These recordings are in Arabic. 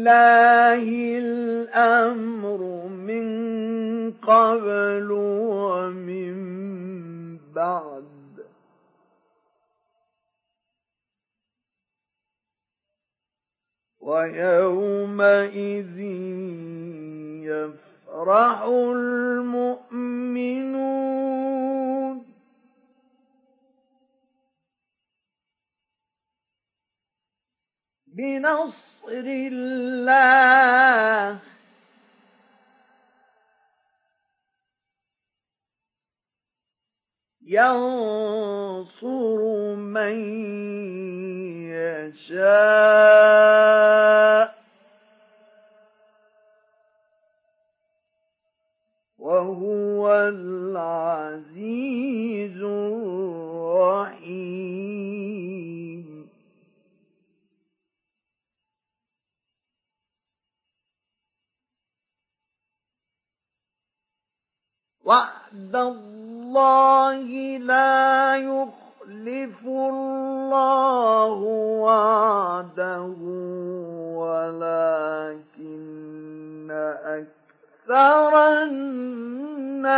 لله الأمر من قبل ومن بعد. ويومئذ يفرح المؤمنون. بنصر الله. ينصر من يشاء. وهو العزيز الرحيم. وعد الله لا يخلف الله وعده ولكن أكثر الناس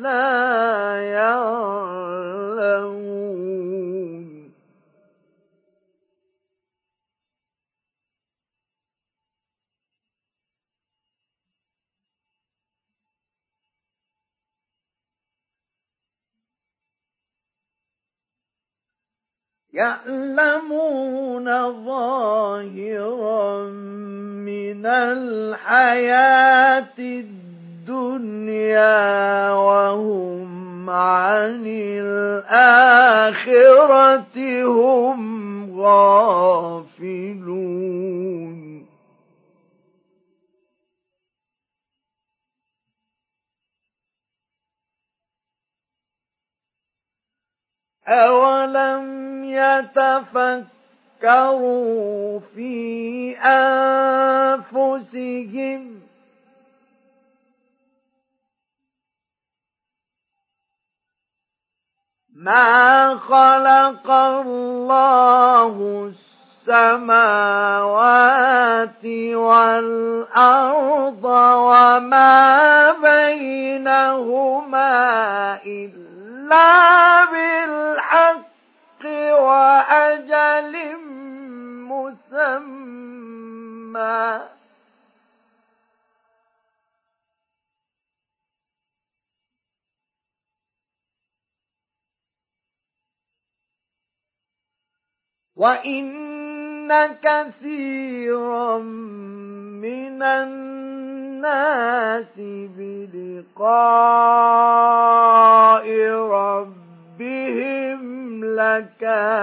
لا يعلمون يعلمون ظاهرا من الحياة الدنيا وهم عن الآخرة هم غافلون. أولم يتفكروا في أنفسهم ما خلق الله السماوات والأرض وما بينهما إلا بالحق وأجل مسمى. وإن كثيرا من الناس بلقاء ربهم لكافرون.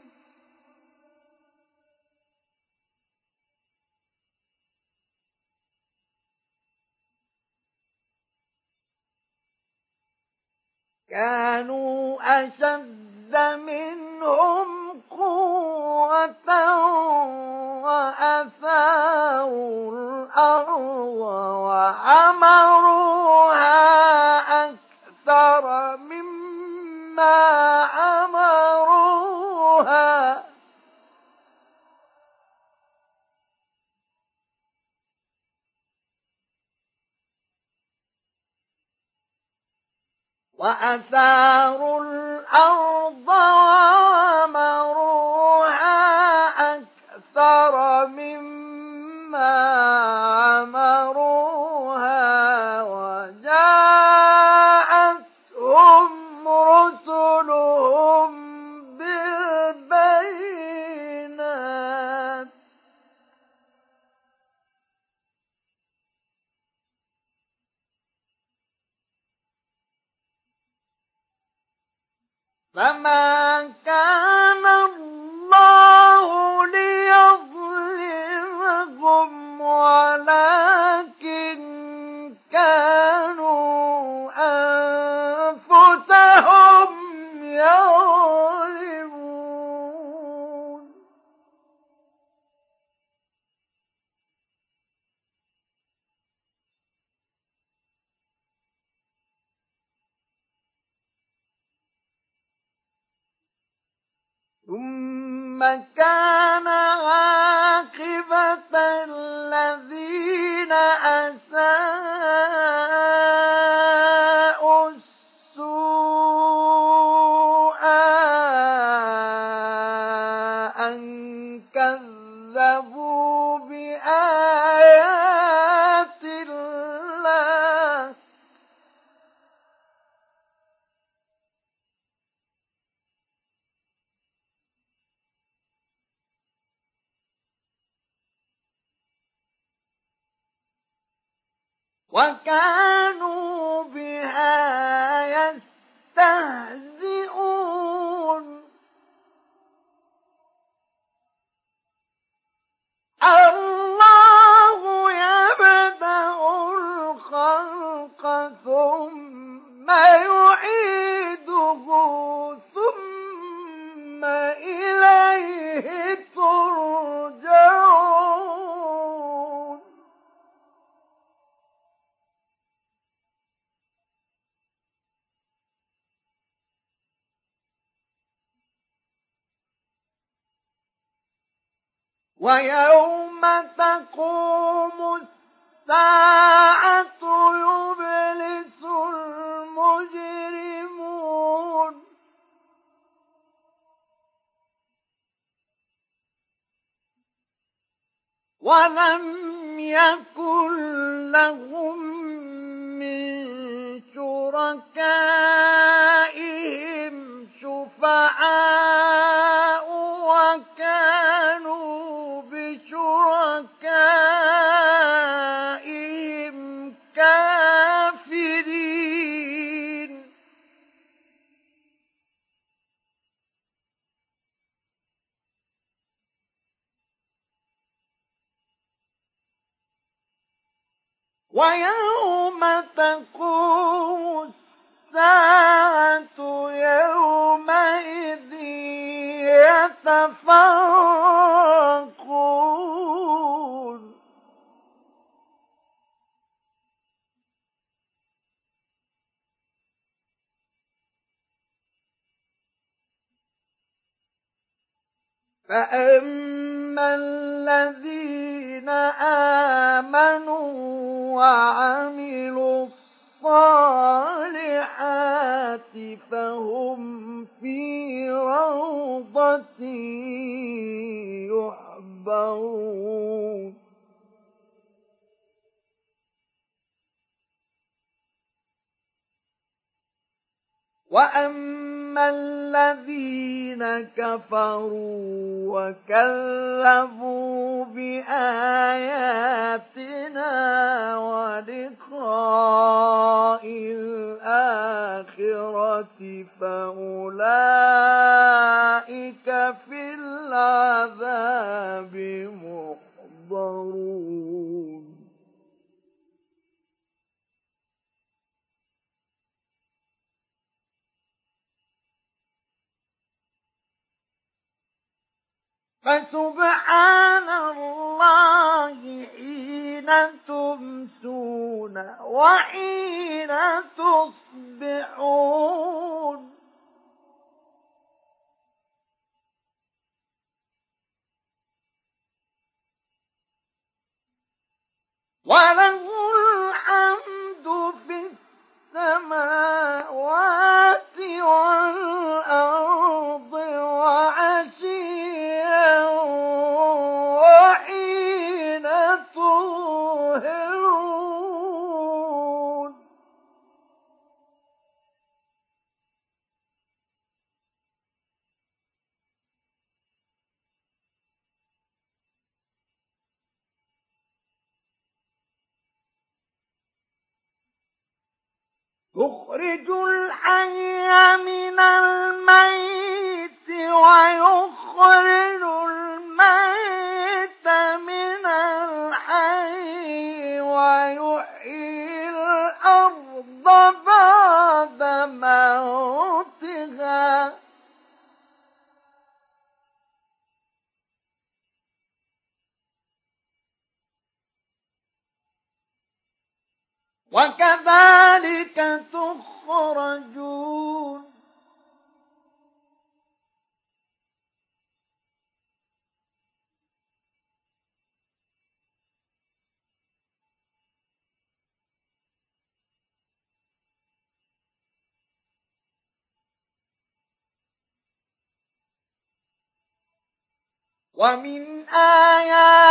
كانوا أشد منهم قوة وأثاروا الأرض وعمروها أكثر مما عمروها. وأثاروا الأرض وعمروها فما كان فأما الذين آمنوا وعملوا الصالحات فهم في روضة يحبرون واما الذين كفروا وكذبوا باياتنا ولقاء الاخره فاولئك في العذاب محضرون فسبحان الله حين تمسون وحين تصبحون. وله ومن آيات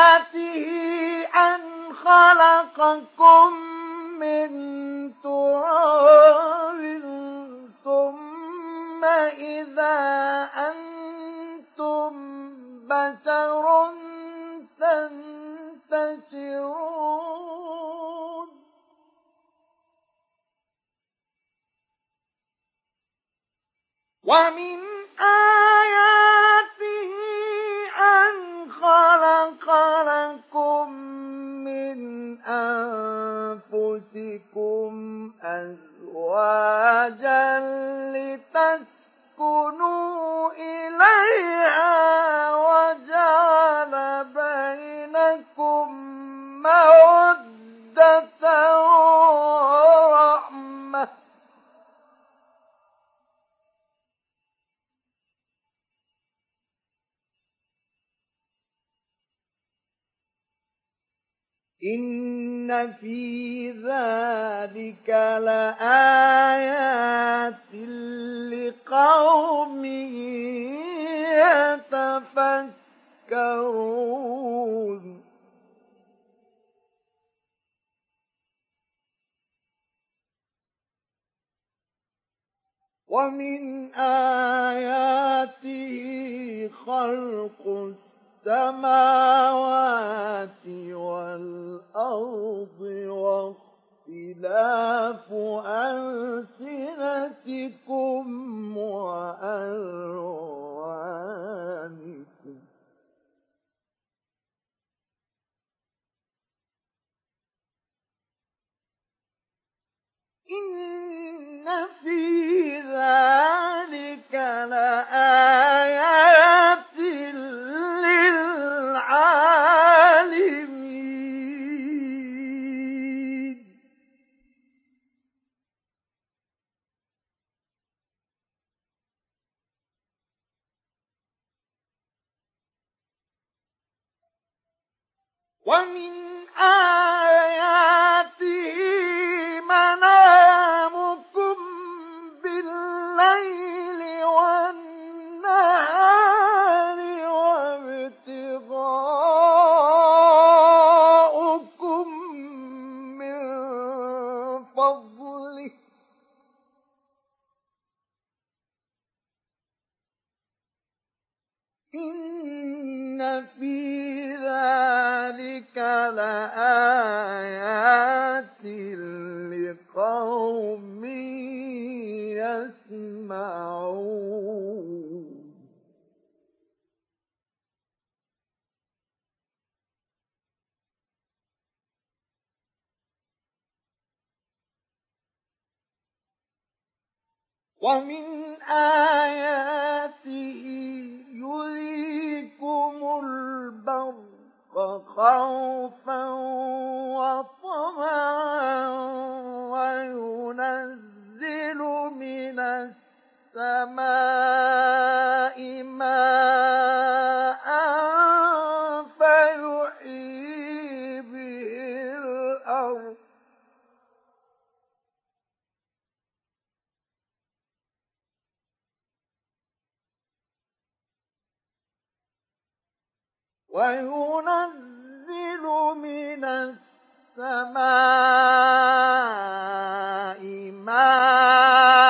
السماوات والأرض واختلاف ألسنتكم وألوانكم. إن في ذلك لآيات ومن آياته آيات لقوم يسمعون. ومن آياته خوفا وطمعا وينزل من السماء ماء فيحيي به الأرض. وينزل من السماء ماء.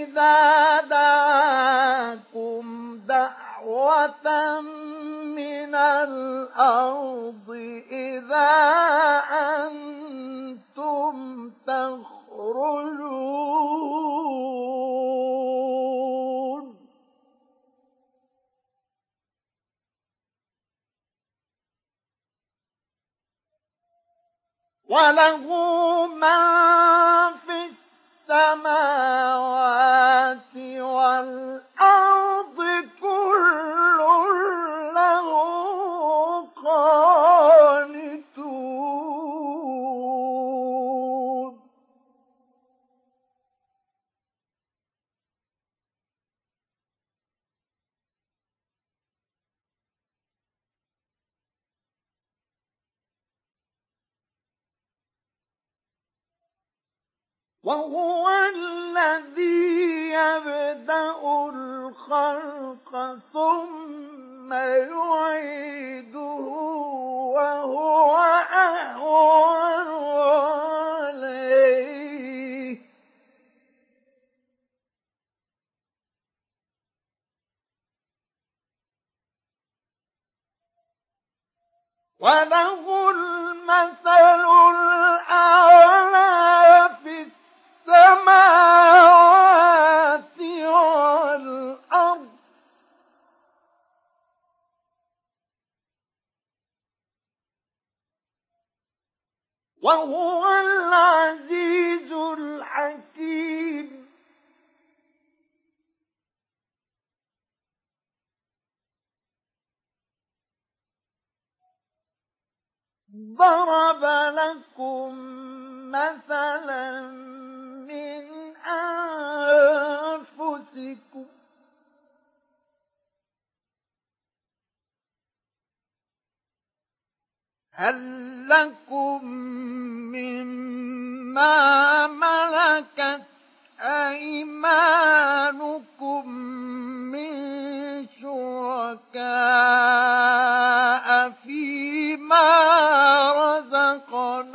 إذا دعاكم دعوة من الأرض إذا أنتم تخرجون. وله من في السماوات والأرض كل وهو الذي يبدأ الخلق ثم يعيده وهو أهون عليه. وله المثل الأعلى في السماوات والأرض. وهو العزيز الحكيم. ضرب لكم مثلا من أنفسكم. هل لكم مما ملكت أيمانكم من شركاء فيما رزقناكم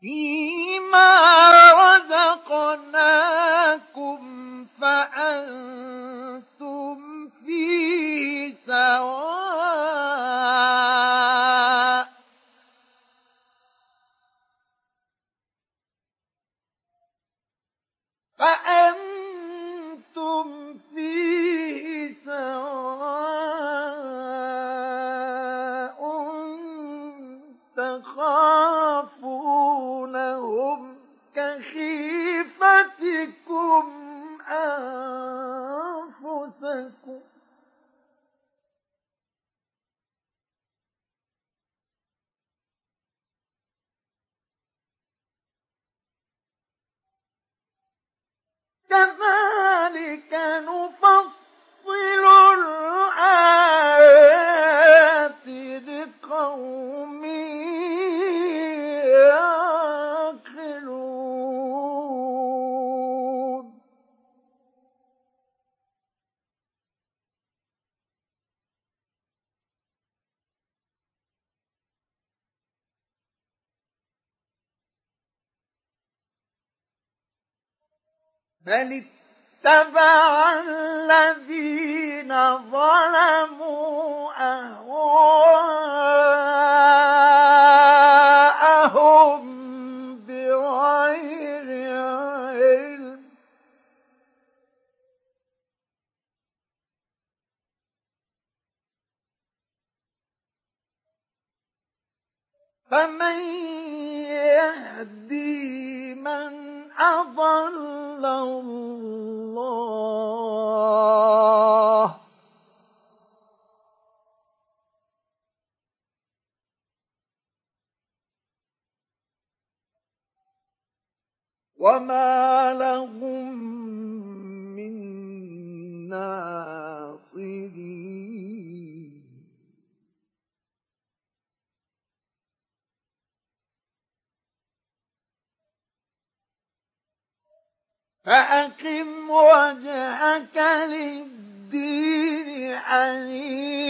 فيما رزقناكم فأنتم بل اتبع الذين ظلموا أهواءهم بغير علم. فمن يهدي من أضل الله. وما لهم من ناصرين. فأقم وجهك للدين حنيفا.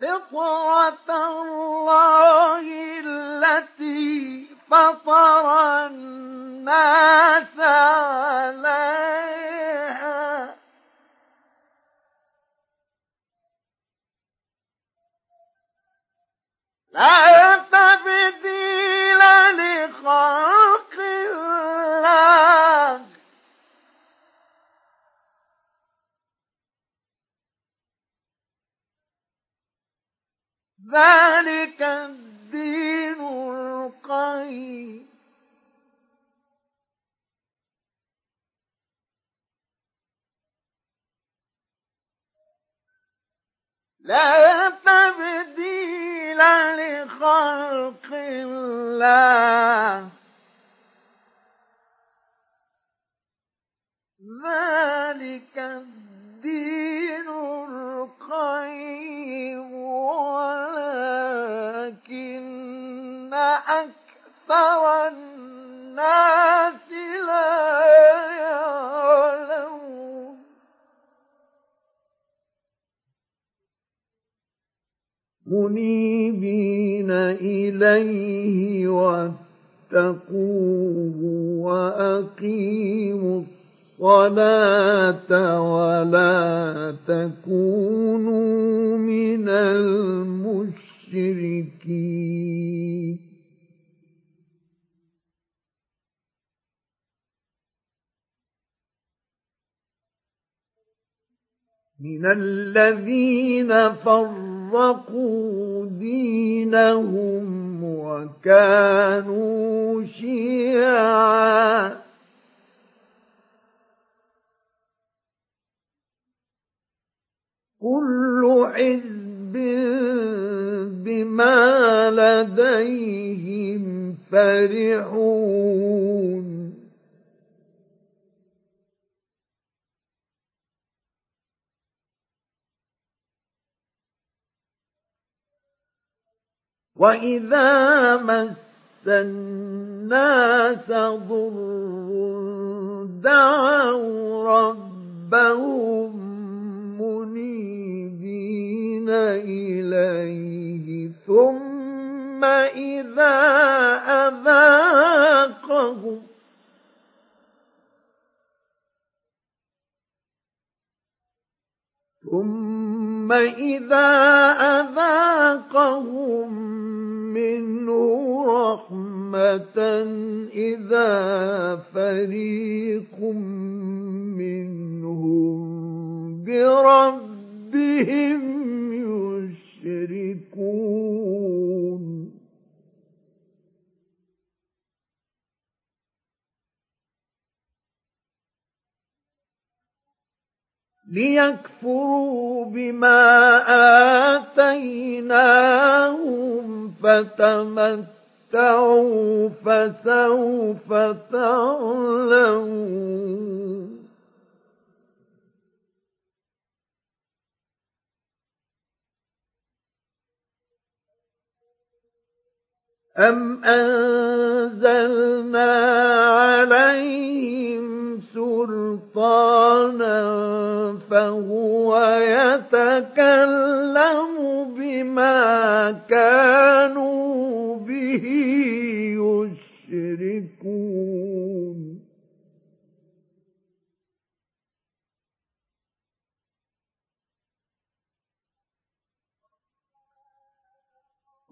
فطرة الله التي فطر الناس عليها. لا تبديل لخلق الله. ذلك الدين القيم. لا الصلاة ولا تكونوا من المشركين من الذين فرقوا دينهم وكانوا شيعا كل حزب بما لديهم فرحون. وإذا مس الناس ضر دعوا ربهم منيبين إليه ثم إذا أذاقهم ثم إذا أذاقهم منه رحمة إذا فريق منهم بربهم يشركون. ليكفروا بما آتيناهم فتمتعوا فسوف تعلمون. أم أنزلنا عليهم سلطانا فهو يتكلم بما كانوا به يشركون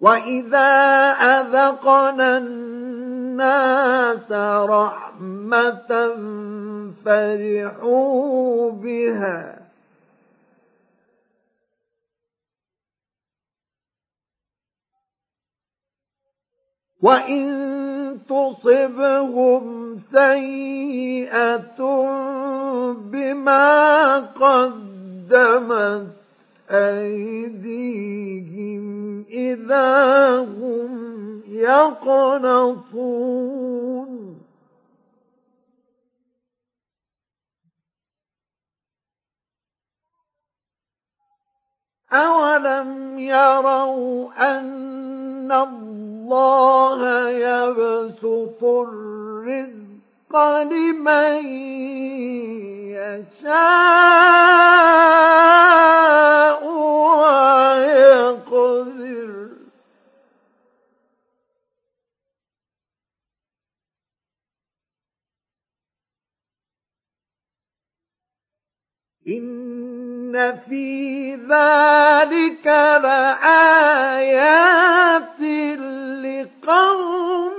وإذا أذقنا الناس رحمة فرحوا بها وإن تصبهم سيئة بما قدمت أيديهم إذا هم يقنطون. أولم يروا أن الله يبسط الرزق لمن يشاء. إن في ذلك لآيات لقوم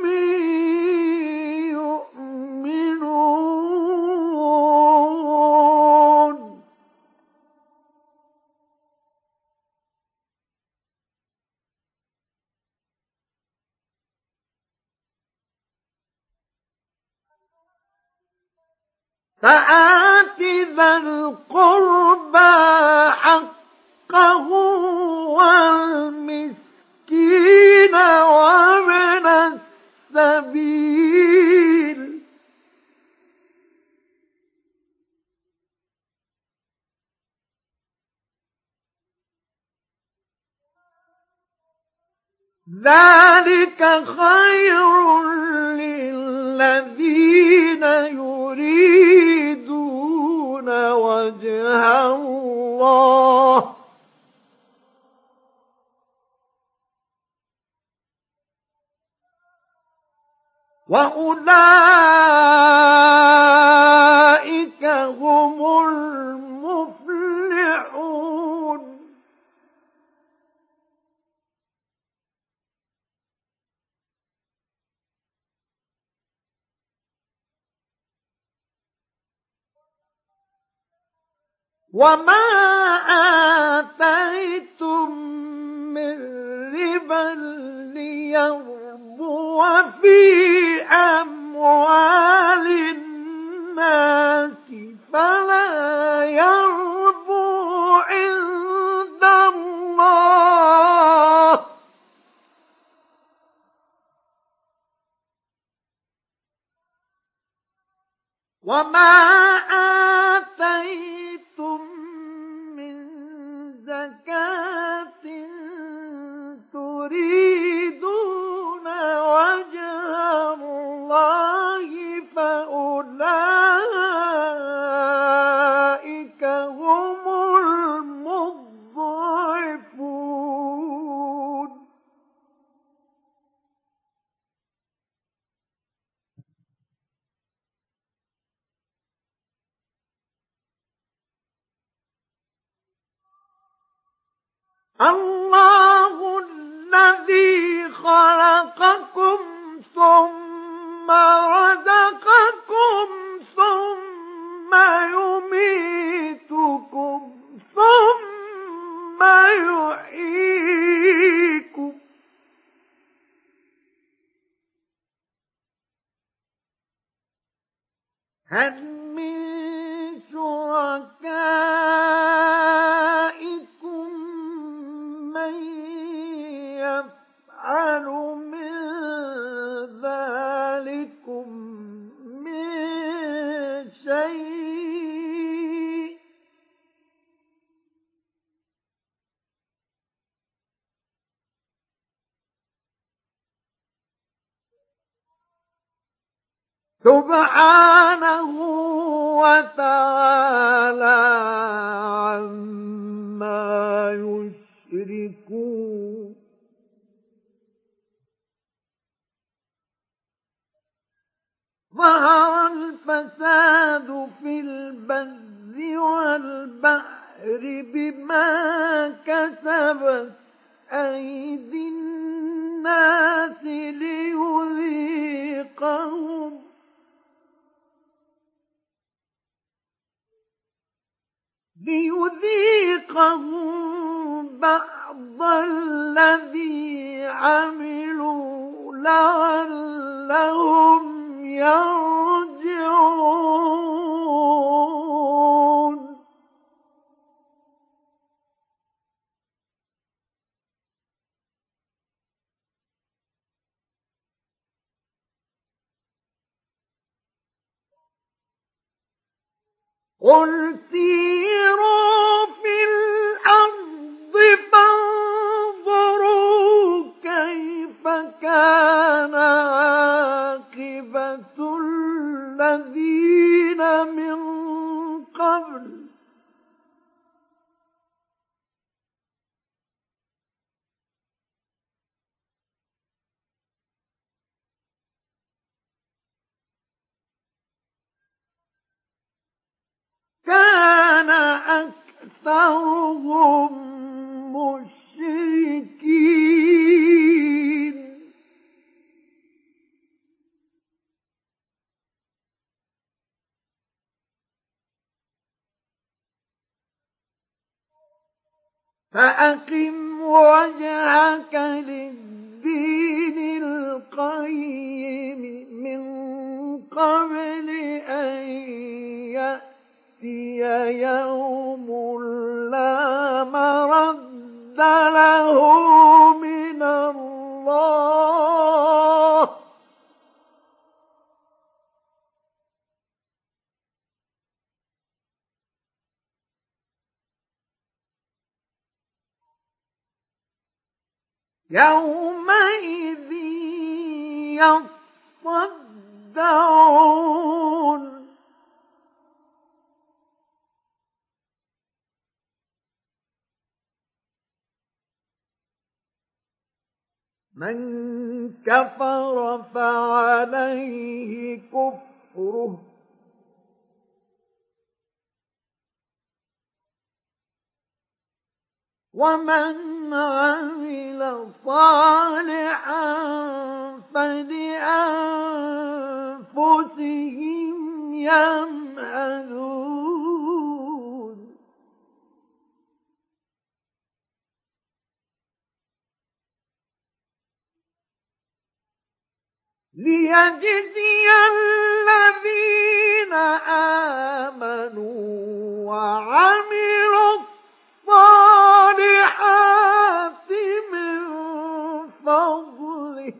فآت ذا القربى حقه والمسكين وابن السبيل. ذلك خير للذين يريدون وجه الله. وأولئك هم وما آتيتم من ربا ليربو في أموال الناس فلا يربو عند الله وما آتيتم زكاة الله ليذيقهم بعض الذي عملوا لعلهم يرجعون. قل سيروا في الأرض فانظروا كيف كان عاقبة الذين من قبل كان أكثرهم مشركين. فأقم وجهك للدين القيم من قبل أن يأتي يوم لا مرد له من الله. يومئذ يصدعون من كفر فعليه كفره. ومن عمل صالحا فلأنفسهم يمهدون. ليجزي الذين آمنوا وعملوا الصالحات من فضله.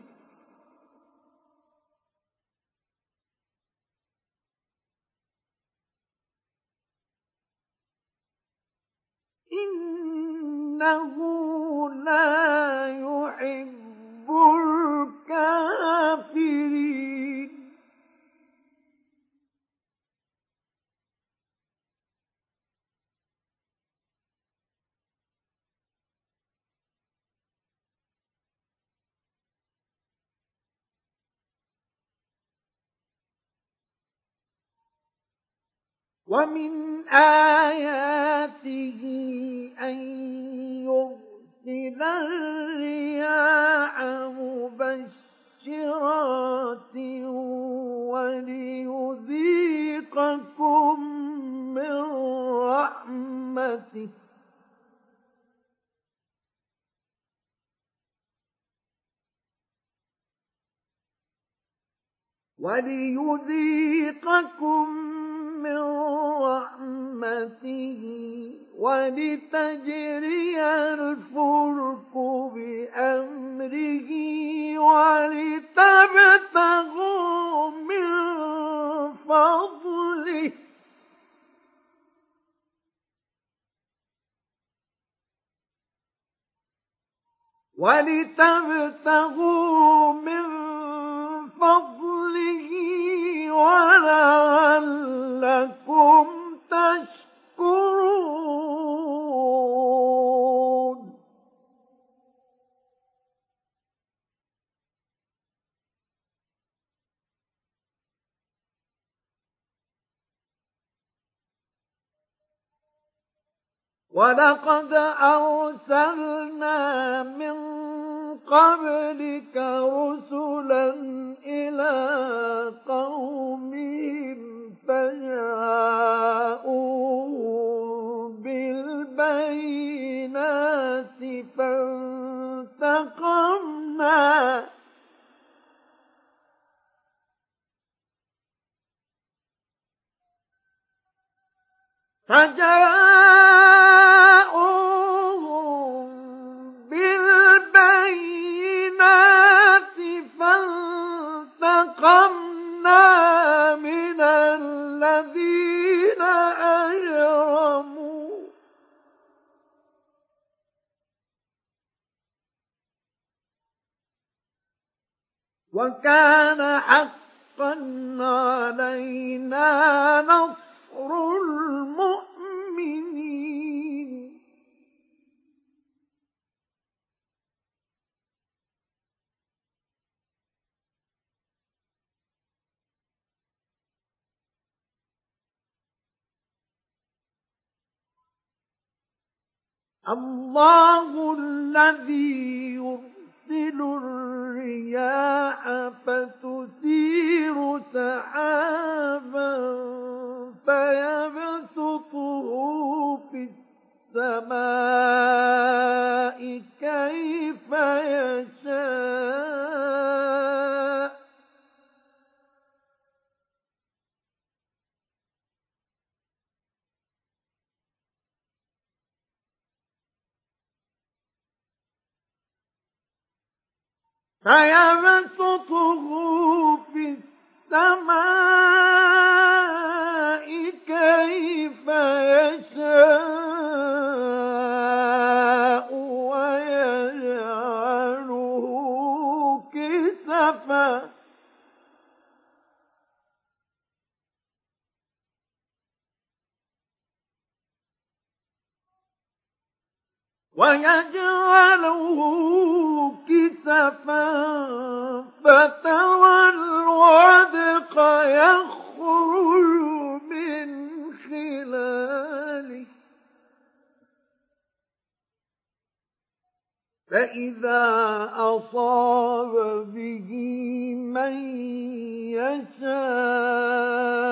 إنه لا يحب ومن آياته أن يرسل الرياح مبشرات وليذيقكم من رحمته. وليذيقكم من رحمته ولتجري الفلك بأمره ولتبتغوا من فضله. ولتبتغوا من فضله ولعلكم تشكرون. ولقد أرسلنا من قبلك رسلا إلى قومهم فجاءوا بالبينات فانتقمنا. فجاءوهم بالبينات فانتقمنا من الذين أجرموا. وكان حقا علينا نصر المؤمنين. الله الذي يرسل الرياح فتثير سحابا فيبسطه في السماء كيف يشاء. فيبسطه في السماء كيف يشاء ويجعله كسفا. ويجعله كسفا فترى الودق يخرج من خلاله. فإذا أصاب به من يشاء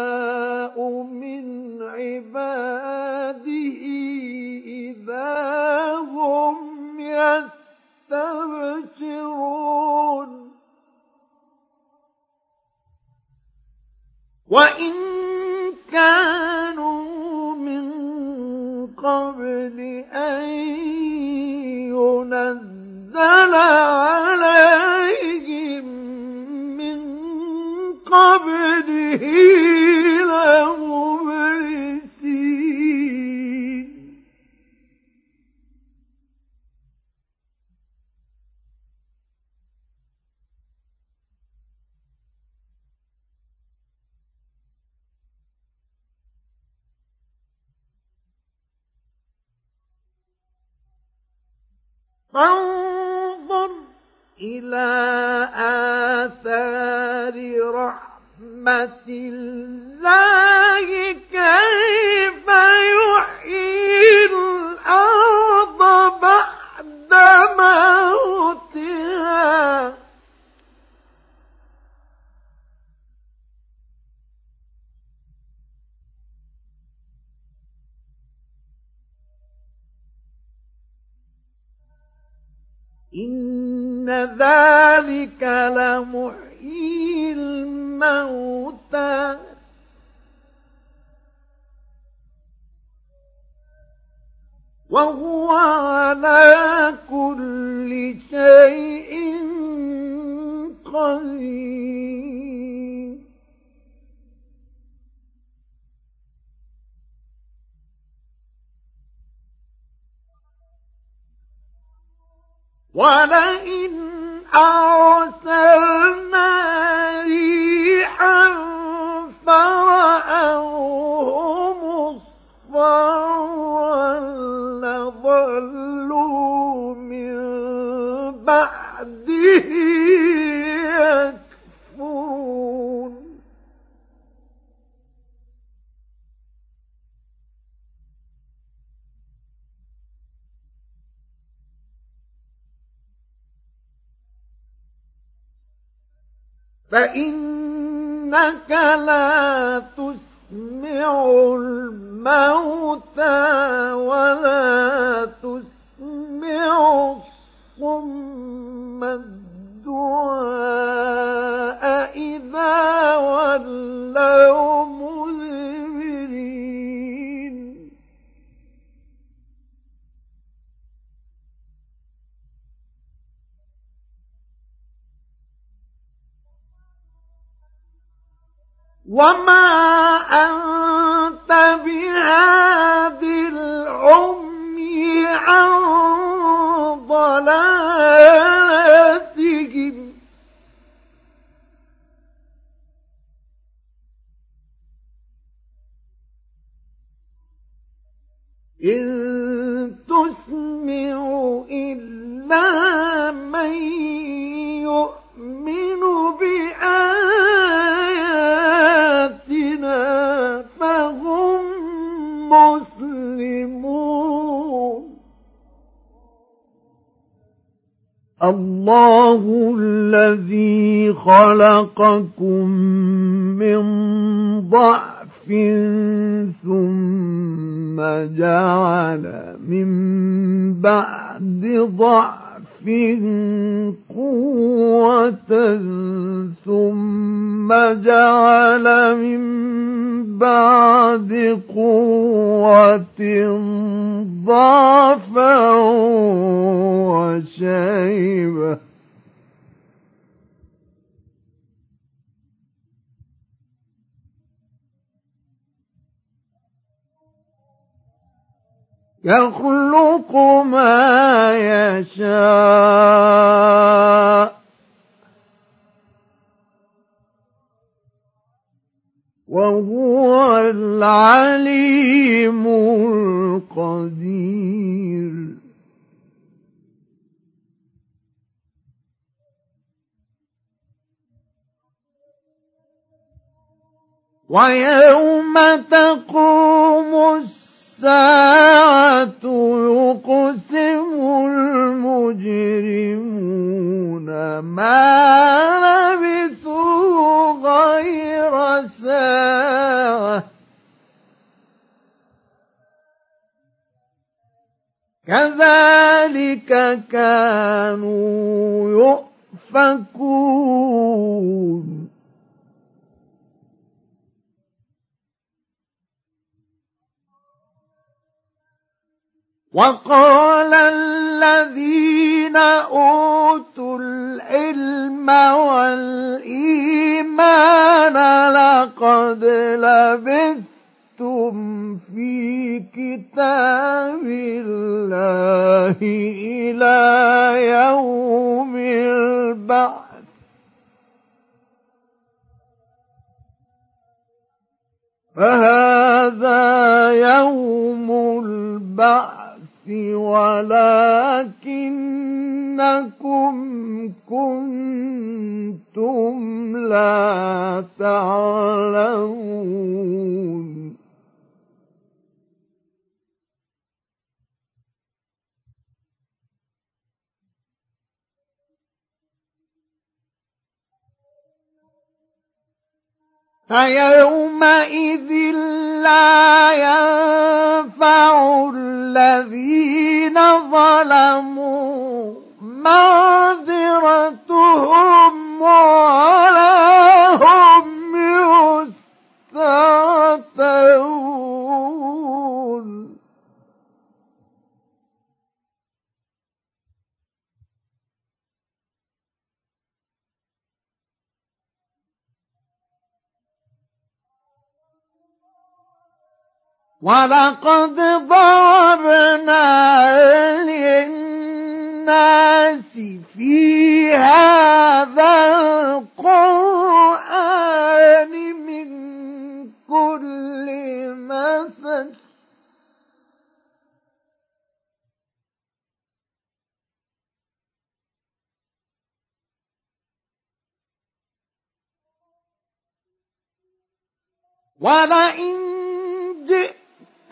وإن كانوا من قبل أن ينزل عليهم من قبله وهو على فإنك وما أنت خلقكم يخلق ما يشاء. وهو العليم القدير. ويوم تقوم الساعة الساعة يقسم المجرمون ما لبثوا غير ساعة. كذلك كانوا يؤفكون. وقال الذين أوتوا العلم والإيمان لقد لبثتم في كتاب الله إلى يوم البعث. فهذا يوم البعث. ولكنكم كنتم لا تعلمون فيومئذ لا ينفع الذين ظلموا معذرتهم ولا ولقد ضربنا للناس في هذا القرآن من كل مثل. ولئن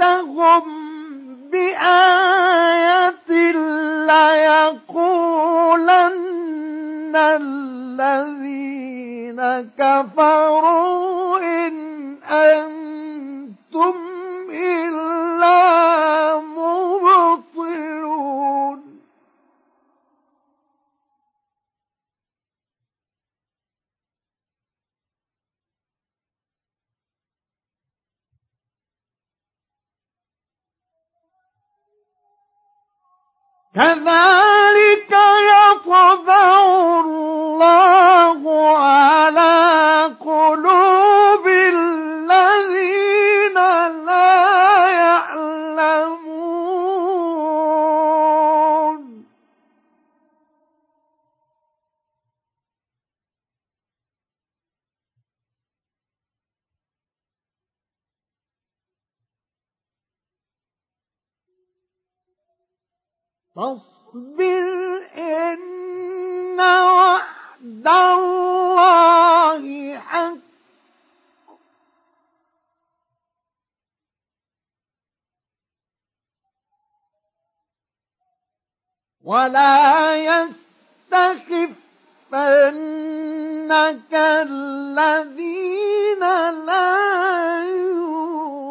جئتهم بآية ليقولن الذين كفروا إن أنتم كذلك يطبع الله على قلوب فاصبر إن وعد الله حق. ولا يستخفنك الذين لا يؤمنون.